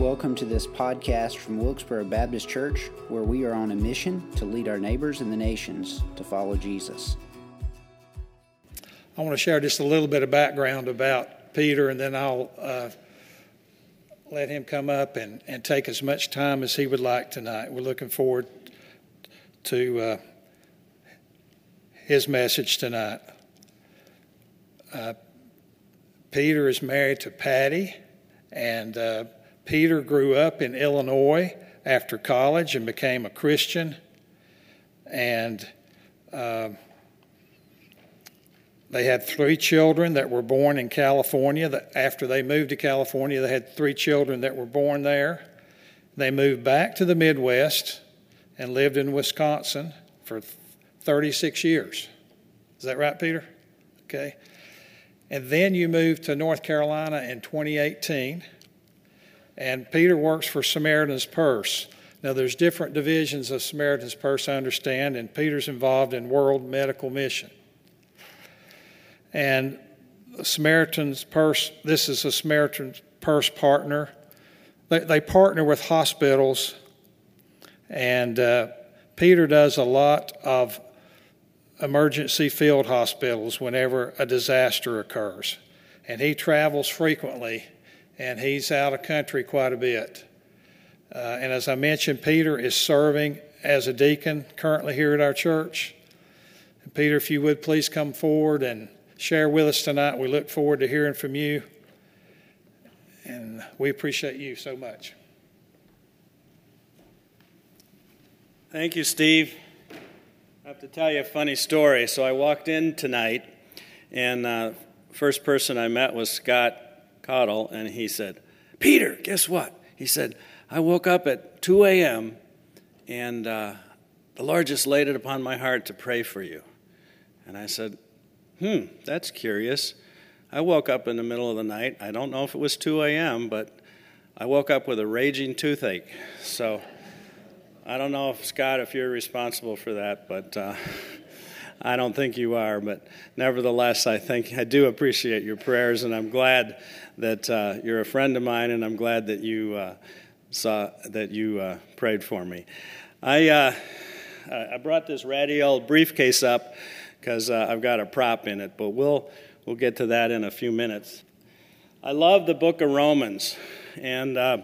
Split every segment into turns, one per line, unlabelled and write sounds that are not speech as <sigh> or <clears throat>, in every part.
Welcome to this podcast from Wilkesboro Baptist Church, where we are on a mission to lead our neighbors and the nations to follow Jesus.
I want to share just a little bit of background about Peter, and then I'll uh, let him come up and, and take as much time as he would like tonight. We're looking forward to uh, his message tonight. Uh, Peter is married to Patty, and uh, Peter grew up in Illinois after college and became a Christian. And uh, they had three children that were born in California. After they moved to California, they had three children that were born there. They moved back to the Midwest and lived in Wisconsin for 36 years. Is that right, Peter? Okay. And then you moved to North Carolina in 2018 and Peter works for Samaritan's Purse. Now, there's different divisions of Samaritan's Purse, I understand, and Peter's involved in World Medical Mission. And Samaritan's Purse, this is a Samaritan's Purse partner. They, they partner with hospitals, and uh, Peter does a lot of emergency field hospitals whenever a disaster occurs. And he travels frequently and he's out of country quite a bit. Uh, and as I mentioned, Peter is serving as a deacon currently here at our church. And Peter, if you would please come forward and share with us tonight. We look forward to hearing from you. And we appreciate you so much.
Thank you, Steve. I have to tell you a funny story. So I walked in tonight, and uh, first person I met was Scott Cottle, and he said, Peter, guess what? He said, I woke up at 2 a.m. and uh, the Lord just laid it upon my heart to pray for you. And I said, Hmm, that's curious. I woke up in the middle of the night. I don't know if it was 2 a.m., but I woke up with a raging toothache. So I don't know if, Scott, if you're responsible for that, but. Uh, I don't think you are, but nevertheless, I think I do appreciate your prayers, and I'm glad that uh, you're a friend of mine, and I'm glad that you uh, saw that you uh, prayed for me. I uh, I brought this ratty old briefcase up because uh, I've got a prop in it, but we'll we'll get to that in a few minutes. I love the Book of Romans, and uh,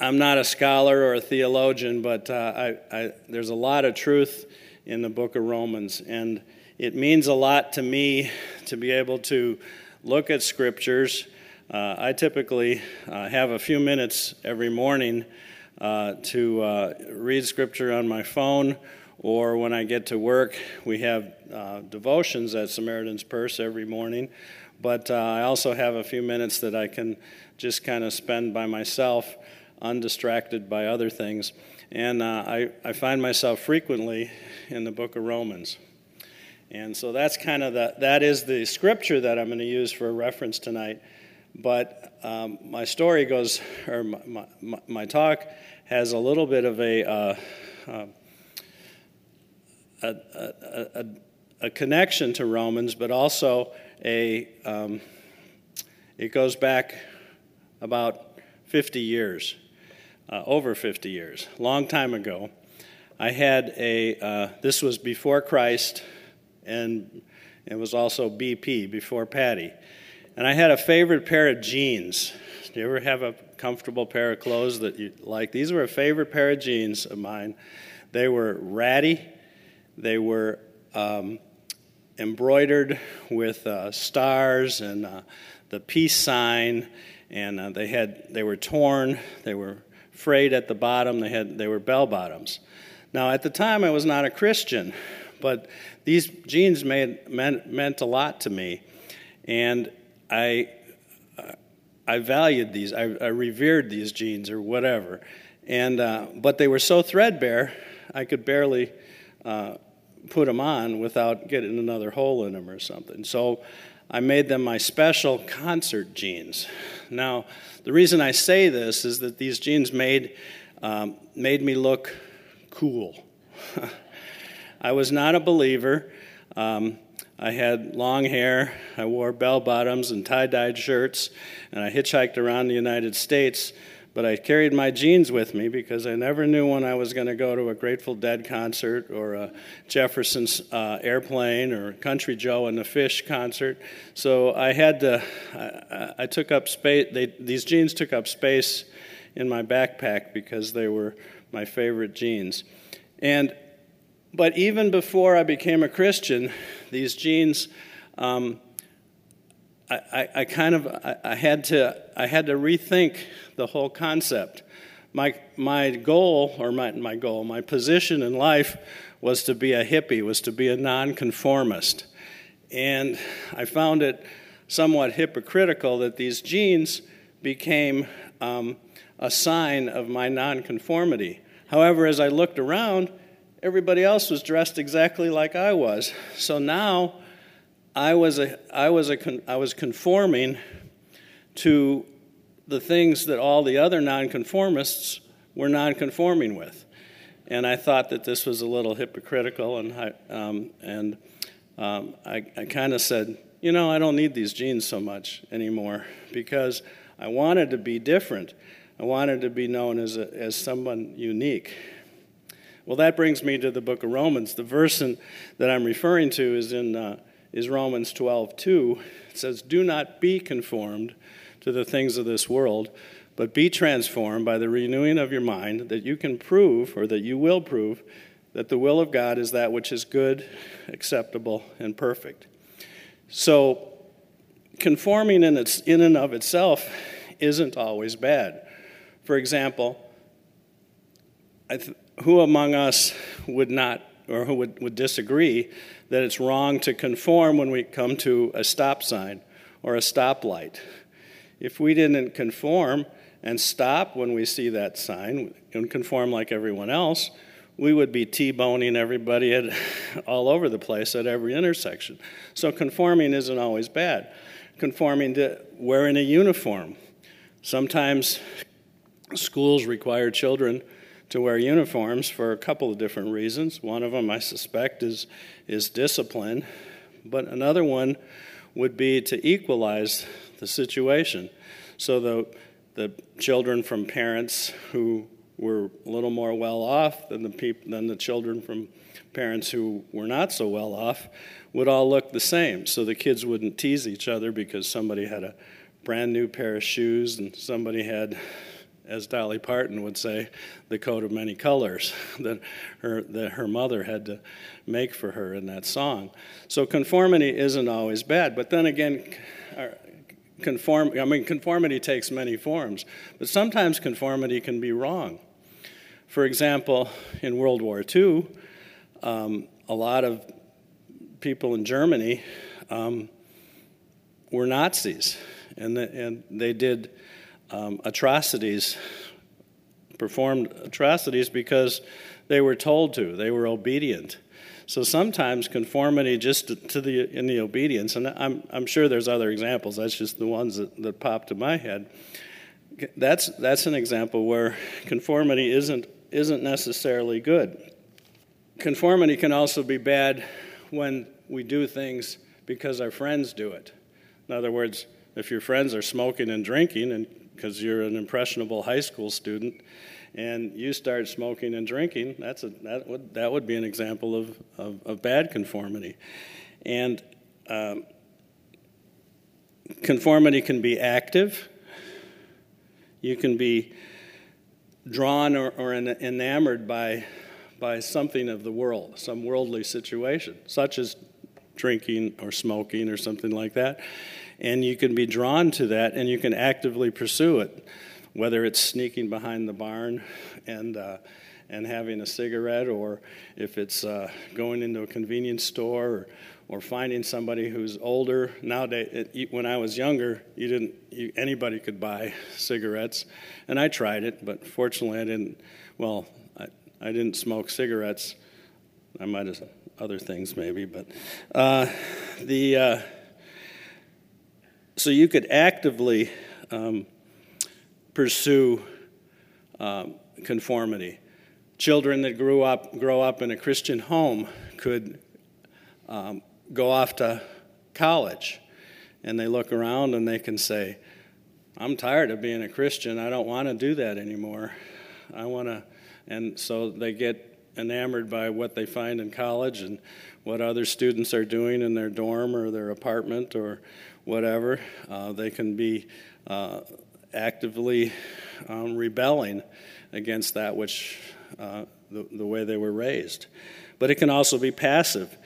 I'm not a scholar or a theologian, but I, I, there's a lot of truth in the book of Romans. And it means a lot to me to be able to look at scriptures. Uh, I typically uh, have a few minutes every morning uh, to uh, read scripture on my phone, or when I get to work, we have uh, devotions at Samaritan's Purse every morning. But uh, I also have a few minutes that I can just kind of spend by myself, undistracted by other things. And uh, I, I find myself frequently in the book of Romans. And so that's kind of the, that is the scripture that I'm going to use for a reference tonight. But um, my story goes, or my, my, my, talk has a little bit of a, uh, uh, a, a, a, a, connection to Romans, but also a, um, it goes back about 50 years uh, over 50 years, long time ago. I had a, uh, this was before Christ, and it was also BP, before Patty. And I had a favorite pair of jeans. Do you ever have a comfortable pair of clothes that you like? These were a favorite pair of jeans of mine. They were ratty, they were um, embroidered with uh, stars and uh, the peace sign, and uh, they had they were torn. They were frayed at the bottom. They had they were bell bottoms. Now at the time I was not a Christian, but these jeans made meant, meant a lot to me, and I I valued these. I, I revered these jeans or whatever, and uh, but they were so threadbare I could barely. Uh, put them on without getting another hole in them or something. So I made them my special concert jeans. Now, the reason I say this is that these jeans made, um, made me look cool. <laughs> I was not a believer. Um, I had long hair, I wore bell bottoms and tie dyed shirts, and I hitchhiked around the United States. But I carried my jeans with me because I never knew when I was going to go to a Grateful Dead concert or a Jefferson's uh, Airplane or Country Joe and the Fish concert. So I had to, I, I took up space, these jeans took up space in my backpack because they were my favorite jeans. And but even before I became a Christian, these jeans, um, I, I, I, kind of I, I, had to I had to rethink the whole concept. My my goal or my my goal, my position in life was to be a hippie, was to be a nonconformist, and I found it somewhat hypocritical that these jeans became um, a sign of my nonconformity. However, as I looked around, everybody else was dressed exactly like I was. So now I was, a, I was, a, I was conforming to the things that all the other nonconformists were nonconforming with. And I thought that this was a little hypocritical, and I, um, and um, I, I kind of said, you know, I don't need these jeans so much anymore because I wanted to be different. I wanted to be known as, a, as someone unique. Well, that brings me to the book of Romans. The verse in, that I'm referring to is in uh, is Romans 12, 2. It says, Do not be conformed to the things of this world, but be transformed by the renewing of your mind, that you can prove, or that you will prove, that the will of God is that which is good, acceptable, and perfect. So, conforming in, its, in and of itself isn't always bad. For example, th- who among us would not or who would, would disagree that it's wrong to conform when we come to a stop sign or a stoplight? If we didn't conform and stop when we see that sign and conform like everyone else, we would be T-boning everybody at, <laughs> all over the place at every intersection. So conforming isn't always bad. Conforming to wearing a uniform. Sometimes schools require children to wear uniforms for a couple of different reasons. One of them, I suspect, is, is discipline, but another one would be to equalize the situation. So the, the children from parents who were a little more well off than the, peop- than the children from parents who were not so well off would all look the same. So the kids wouldn't tease each other because somebody had a brand new pair of shoes and somebody had as Dolly Parton would say, the coat of many colors <laughs> that her, that her mother had to make for her in that song. So conformity isn't always bad, but then again, uh, conform, I mean, conformity takes many forms, but sometimes conformity can be wrong. For example, in World War II, um, a lot of people in Germany um, were Nazis, and, the, and they did um, atrocities, performed atrocities because they were told to, they were obedient. So sometimes conformity just to, to the in the obedience, and I'm I'm sure there's other examples. That's just the ones that, that popped to my head. That's that's an example where conformity isn't isn't necessarily good. Conformity can also be bad when we do things because our friends do it. In other words, if your friends are smoking and drinking and because you're an impressionable high school student and you start smoking and drinking, that's a, that, would, that would be an example of, of, of bad conformity. And um, conformity can be active, you can be drawn or, or enamored by, by something of the world, some worldly situation, such as drinking or smoking or something like that and you can be drawn to that and you can actively pursue it, whether it's sneaking behind the barn and uh, and having a cigarette, or if it's uh, going into a convenience store, or, or finding somebody who's older. Nowadays, it, when I was younger, you didn't you, anybody could buy cigarettes, and I tried it, but fortunately, I didn't. Well, I, I didn't smoke cigarettes. I might have other things maybe, but uh, the uh, so you could actively um, pursue um, conformity. Children that grew up grow up in a Christian home could um, go off to college and they look around and they can say, I'm tired of being a Christian. I don't want to do that anymore. I want to, and so they get enamored by what they find in college and what other students are doing in their dorm or their apartment or whatever. Uh, they can be uh, actively um, rebelling against that which uh, the, the way they were raised. But it can also be passive.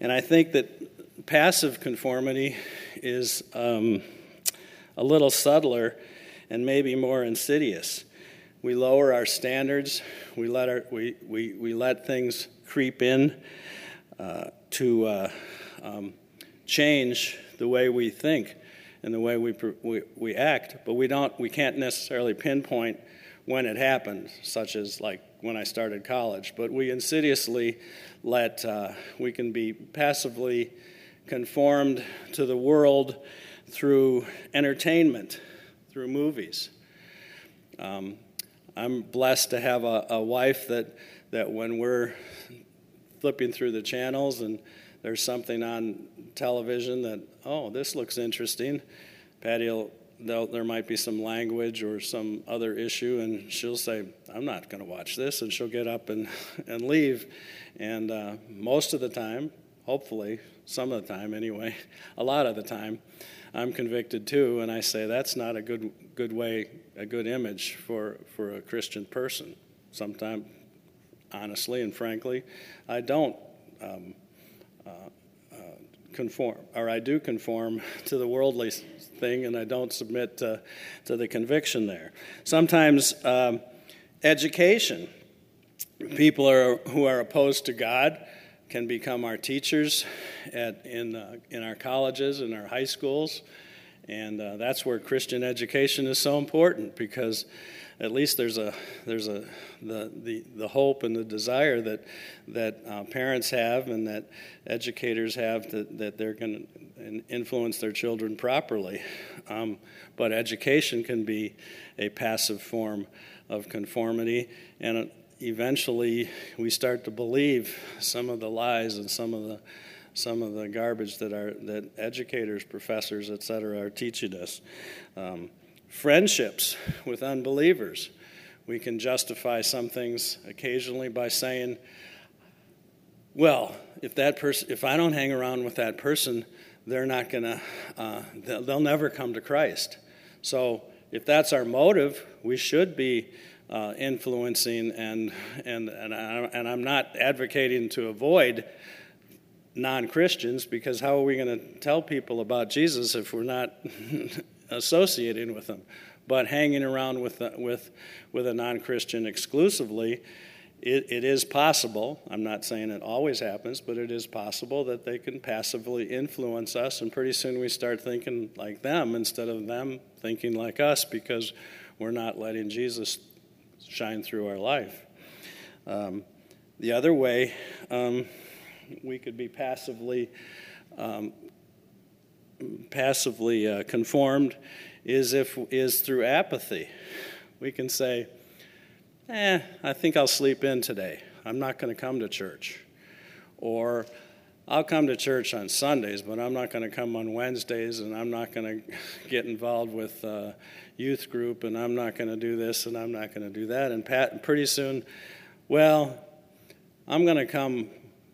And I think that passive conformity is um, a little subtler and maybe more insidious. We lower our standards, we let, our, we, we, we let things creep in uh, to uh, um, change the way we think and the way we, we, we act, but we, don't, we can't necessarily pinpoint when it happened, such as like when I started college. But we insidiously let, uh, we can be passively conformed to the world through entertainment, through movies. Um, I'm blessed to have a, a wife that, that when we're flipping through the channels and there's something on television that, oh, this looks interesting, Patty will there might be some language or some other issue, and she'll say, I'm not going to watch this, and she'll get up and, <laughs> and leave. And uh, most of the time, hopefully, some of the time anyway, <laughs> a lot of the time, I'm convicted too, and I say that's not a good good way, a good image for for a Christian person. Sometimes, honestly and frankly, I don't um, conform, or I do conform to the worldly thing, and I don't submit to, to the conviction there. Sometimes um, education, people are, who are opposed to God can become our teachers at, in, uh, in our colleges and our high schools. And uh, that's where Christian education is so important because at least there's a there's a the the, the hope and the desire that that uh, parents have and that educators have that, that they're going to influence their children properly. Um, but education can be a passive form of conformity and eventually we start to believe some of the lies and some of the some of the garbage that our that educators, professors, et cetera, are teaching us. Um, friendships with unbelievers. We can justify some things occasionally by saying, "Well, if that person, if I don't hang around with that person, they're not gonna, uh, they'll, they'll never come to Christ." So, if that's our motive, we should be uh, influencing, and, and, and, I, and I'm not advocating to avoid non Christians because how are we going to tell people about Jesus if we're not <laughs> associating with them? But hanging around with, with, with a non Christian exclusively, it, it is possible. I'm not saying it always happens, but it is possible that they can passively influence us, and pretty soon we start thinking like them instead of them thinking like us because we're not letting Jesus shine through our life. Um, the other way, um, we could be passively um, passively uh, conformed is if is through apathy. We can say, "Eh, I think I'll sleep in today. I'm not going to come to church," or I'll come to church on Sundays, but I'm not going to come on Wednesdays, and I'm not going <laughs> to get involved with uh, youth group, and I'm not going to do this, and I'm not going to do that. And Pat, pretty soon, well, I'm going to come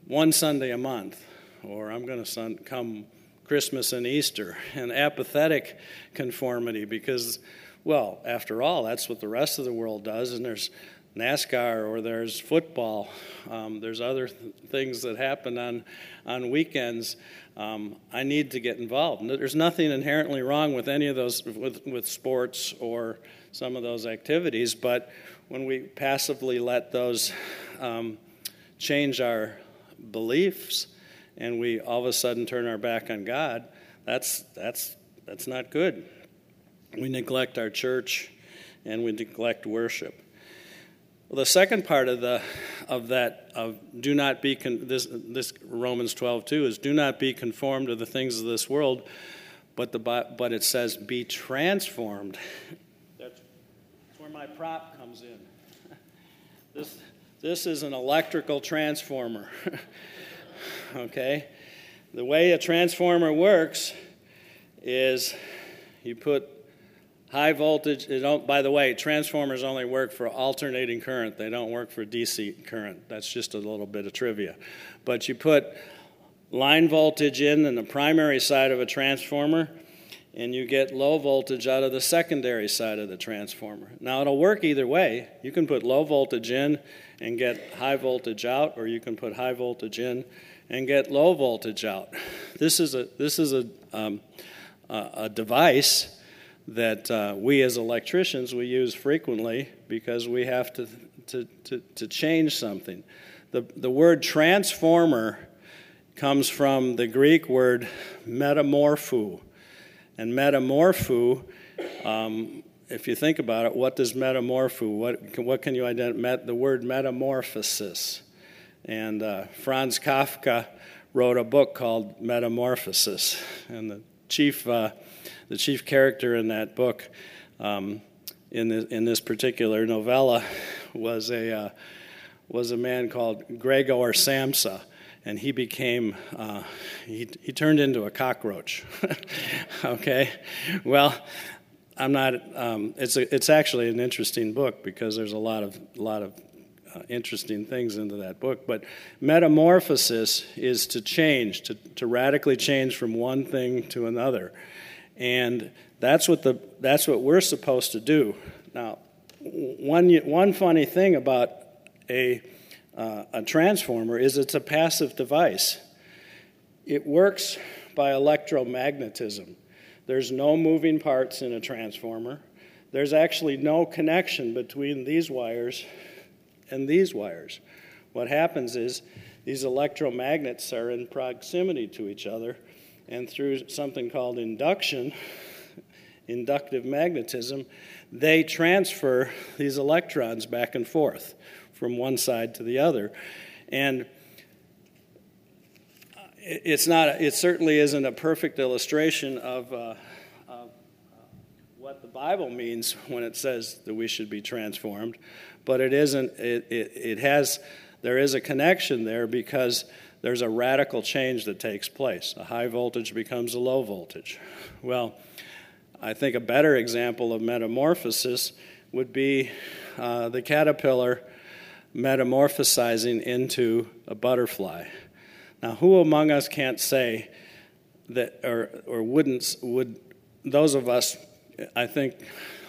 one Sunday a month, or I'm going to come Christmas and Easter, and apathetic conformity because, well, after all, that's what the rest of the world does, and there's NASCAR or there's football. Um, there's other th- things that happen on, on weekends. Um, I need to get involved. There's nothing inherently wrong with any of those, with, with sports or some of those activities, but when we passively let those um, change our beliefs and we all of a sudden turn our back on God, that's, that's, that's not good. We neglect our church and we neglect worship. Well, the second part of the of that of do not be con- this this Romans 12 2 is do not be conformed to the things of this world, but the but it says be transformed. That's where my prop comes in. <laughs> This this is an electrical transformer. <laughs> okay? The way a transformer works is you put high voltage. by the way, transformers only work for alternating current. They don't work for DC current. That's just a little bit of trivia. But you put line voltage in in the primary side of a transformer, and you get low voltage out of the secondary side of the transformer. Now, it'll work either way. You can put low voltage in and get high voltage out, or you can put high voltage in and get low voltage out. This is a, this is a, um, a device that uh, we as electricians we use frequently because we have to, to, to, to change something. The, the word transformer comes from the Greek word metamorpho. And metamorpho, um, if you think about it, what does metamorpho, what, what can you identify? The word metamorphosis. And uh, Franz Kafka wrote a book called Metamorphosis. And the chief, uh, the chief character in that book, um, in, the, in this particular novella, was a, uh, was a man called Gregor Samsa. And he became uh, he, he turned into a cockroach. <laughs> Okay? Well i'm not um, it's, a, it's actually an interesting book because there's a lot of a lot of uh, interesting things into that book but metamorphosis is to change to, to radically change from one thing to another and that's what the that's what we're supposed to do now one one funny thing about a uh, a transformer is it's a passive device. It works by electromagnetism. There's no moving parts in a transformer. There's actually no connection between these wires and these wires. What happens is these electromagnets are in proximity to each other, and through something called induction, inductive magnetism, they transfer these electrons back and forth from one side to the other. And it's not, it certainly isn't a perfect illustration of, uh, what the Bible means when it says that we should be transformed, but it isn't, it, it, it has, there is a connection there because there's a radical change that takes place. A high voltage becomes a low voltage. Well, I think a better example of metamorphosis would be uh, the caterpillar metamorphosizing into a butterfly. Now, who among us can't say that, or, or wouldn't, would those of us, I think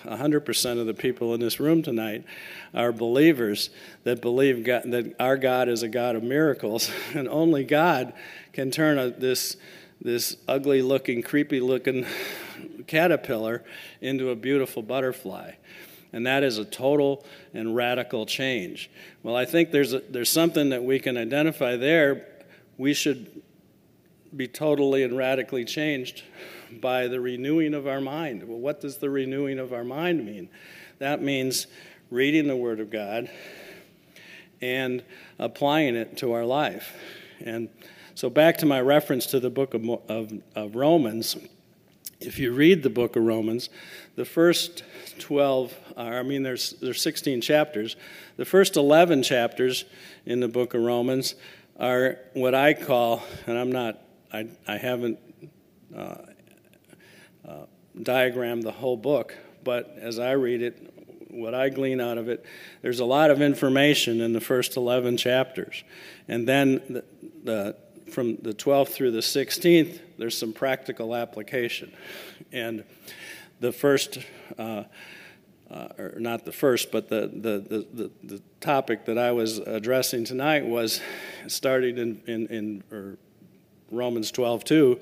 100% of the people in this room tonight are believers that believe God, that our God is a God of miracles, <laughs> and only God can turn a, this, this ugly looking, creepy looking <laughs> caterpillar into a beautiful butterfly and that is a total and radical change. Well, I think there's, a, there's something that we can identify there. We should be totally and radically changed <laughs> by the renewing of our mind. Well, what does the renewing of our mind mean? That means reading the Word of God and applying it to our life. And so, back to my reference to the book of, of, of Romans, if you read the book of Romans, the first 12, uh, I mean, there's, there's 16 chapters. The first 11 chapters in the book of Romans are what I call, and I'm not, I, I haven't uh, diagrammed the whole book, but as I read it, what I glean out of it, there's a lot of information in the first 11 chapters. And then the, the from the 12th through the 16th, there's some practical application. And the first, uh, uh, or not the first, but the, the, the, the, topic that I was addressing tonight was starting in, in, in Romans 12 2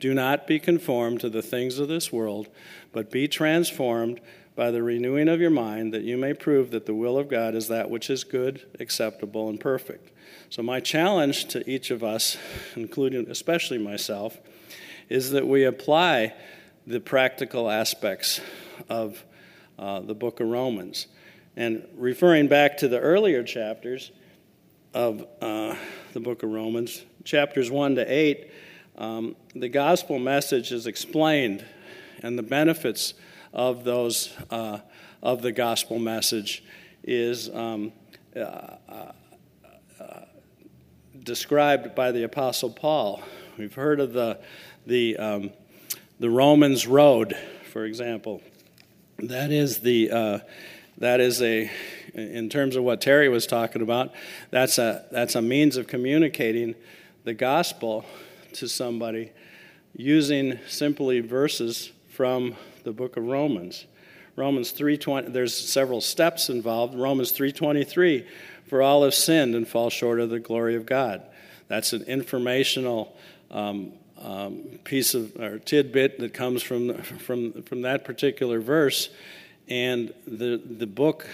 do not be conformed to the things of this world, but be transformed by the renewing of your mind, that you may prove that the will of God is that which is good, acceptable, and perfect. So, my challenge to each of us, including especially myself, is that we apply the practical aspects of uh, the book of Romans. And referring back to the earlier chapters of uh, the book of Romans, chapters 1 to 8, um, the gospel message is explained and the benefits of those uh, of the gospel message is um, uh, uh, described by the Apostle Paul We've heard of the, the, um, the Romans Road, for example. That is the uh, that is a in terms of what Terry was talking about. That's a that's a means of communicating the gospel to somebody using simply verses from the book of Romans. Romans 3:20 there's several steps involved. Romans 3:23 for all have sinned and fall short of the glory of God. That's an informational um, um, piece of or tidbit that comes from from from that particular verse, and the the book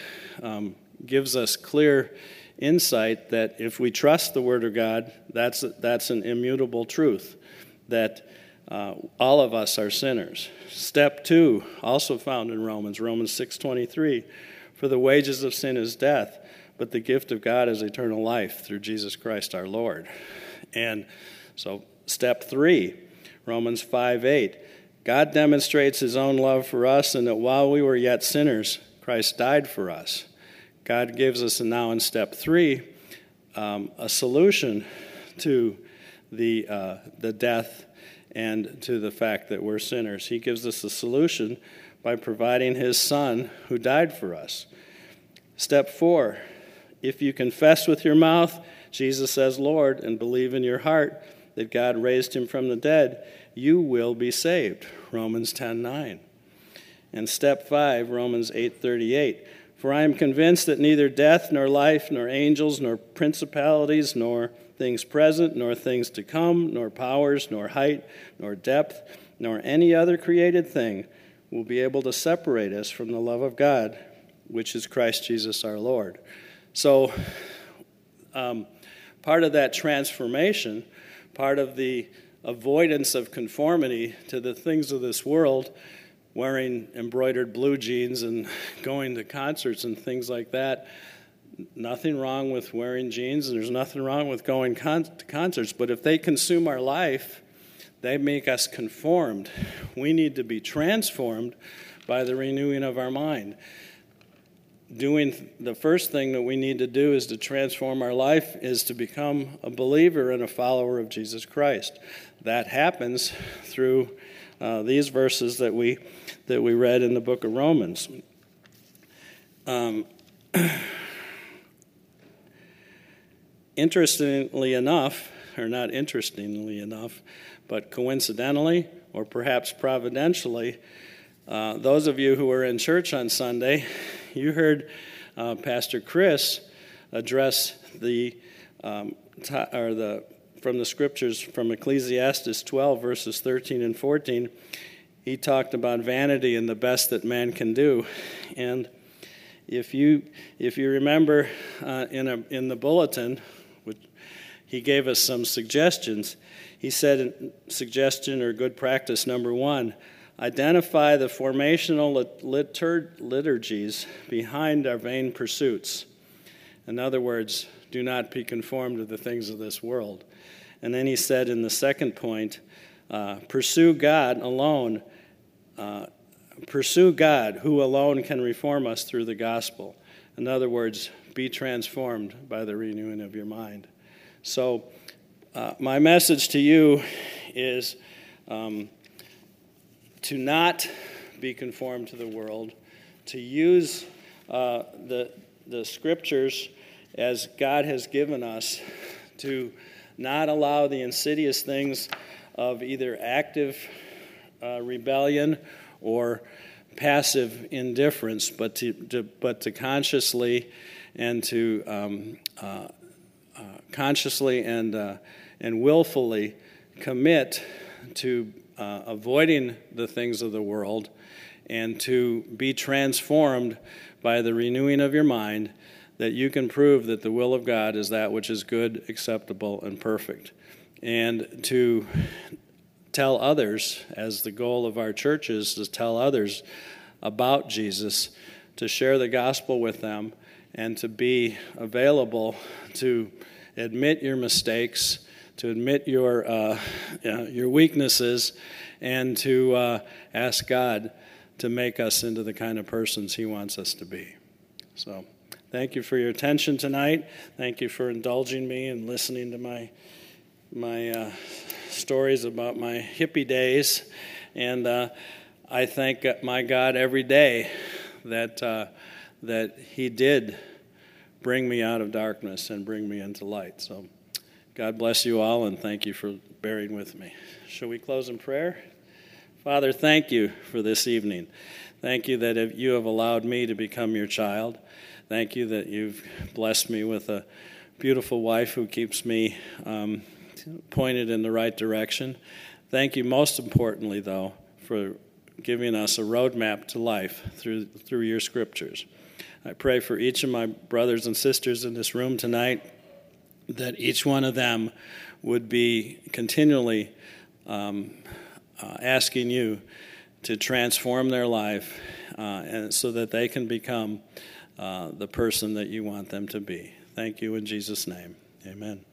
um, gives us clear insight that if we trust the Word of God, that's that's an immutable truth that. Uh, all of us are sinners. Step two, also found in Romans, Romans 6:23, for the wages of sin is death, but the gift of God is eternal life through Jesus Christ our Lord. And so Step three, Romans 5 8. God demonstrates his own love for us, and that while we were yet sinners, Christ died for us. God gives us now in step three um, a solution to the, uh, the death and to the fact that we're sinners. He gives us a solution by providing his son who died for us. Step four if you confess with your mouth Jesus as Lord and believe in your heart that God raised him from the dead, you will be saved. Romans 10:9. And step 5, Romans 8:38. For I am convinced that neither death nor life nor angels nor principalities nor things present nor things to come nor powers nor height nor depth nor any other created thing will be able to separate us from the love of God, which is Christ Jesus our Lord. So, um, part of that transformation part of the avoidance of conformity to the things of this world, wearing embroidered blue jeans and <laughs> going to concerts and things like that. Nothing wrong with wearing jeans, and there's nothing wrong with going con- to concerts, but if they consume our life, they make us conformed. We need to be transformed by the renewing of our mind doing the first thing that we need to do is to transform our life is to become a believer and a follower of Jesus Christ. That happens through uh, these verses that we that we read in the book of Romans. Um, <clears throat> interestingly enough, or not interestingly enough, but coincidentally or perhaps providentially, uh, those of you who were in church on Sunday <laughs> you heard uh, Pastor Chris address the, um, or the, from the scriptures from Ecclesiastes 12, verses 13 and 14. He talked about vanity and the best that man can do. And if you, if you remember uh, in, a, in the bulletin, which he gave us some suggestions. He said, suggestion or good practice number one identify the formational litur- liturgies behind our vain pursuits. In other words, do not be conformed to the things of this world. And then he said in the second point, uh, pursue God alone. Uh, pursue God, who alone can reform us through the gospel. In other words, be transformed by the renewing of your mind. So, uh, my message to you is um, to not be conformed to the world, to use uh, the, the scriptures as God has given us to not allow the insidious things of either active uh, rebellion or passive indifference, but to, to, but to consciously and to um, uh, uh, consciously and uh, and willfully commit to uh, avoiding the things of the world and to be transformed by the renewing of your mind that you can prove that the will of God is that which is good, acceptable, and perfect. And to tell others, as the goal of our church is to tell others about Jesus, to share the gospel with them, and to be available to admit your mistakes to admit your, uh, your weaknesses, and to uh, ask God to make us into the kind of persons He wants us to be. So, thank you for your attention tonight. Thank you for indulging me and listening to my my uh, stories about my hippie days, and uh, I thank my God every day that uh, that He did bring me out of darkness and bring me into light. So, God bless you all, and thank you for bearing with me. Shall we close in prayer? Father, thank you for this evening. Thank you that you have allowed me to become your child. Thank you that you've blessed me with a beautiful wife who keeps me um, pointed in the right direction. Thank you, most importantly, though, for giving us a roadmap to life through, through your scriptures. I pray for each of my brothers and sisters in this room tonight that each one of them would be continually um, uh, asking you to transform their life uh, and so that they can become uh, the person that you want them to be. Thank you in Jesus' name. Amen.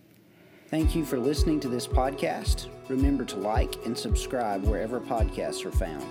Thank you for listening to this podcast. Remember to like and subscribe wherever podcasts are found.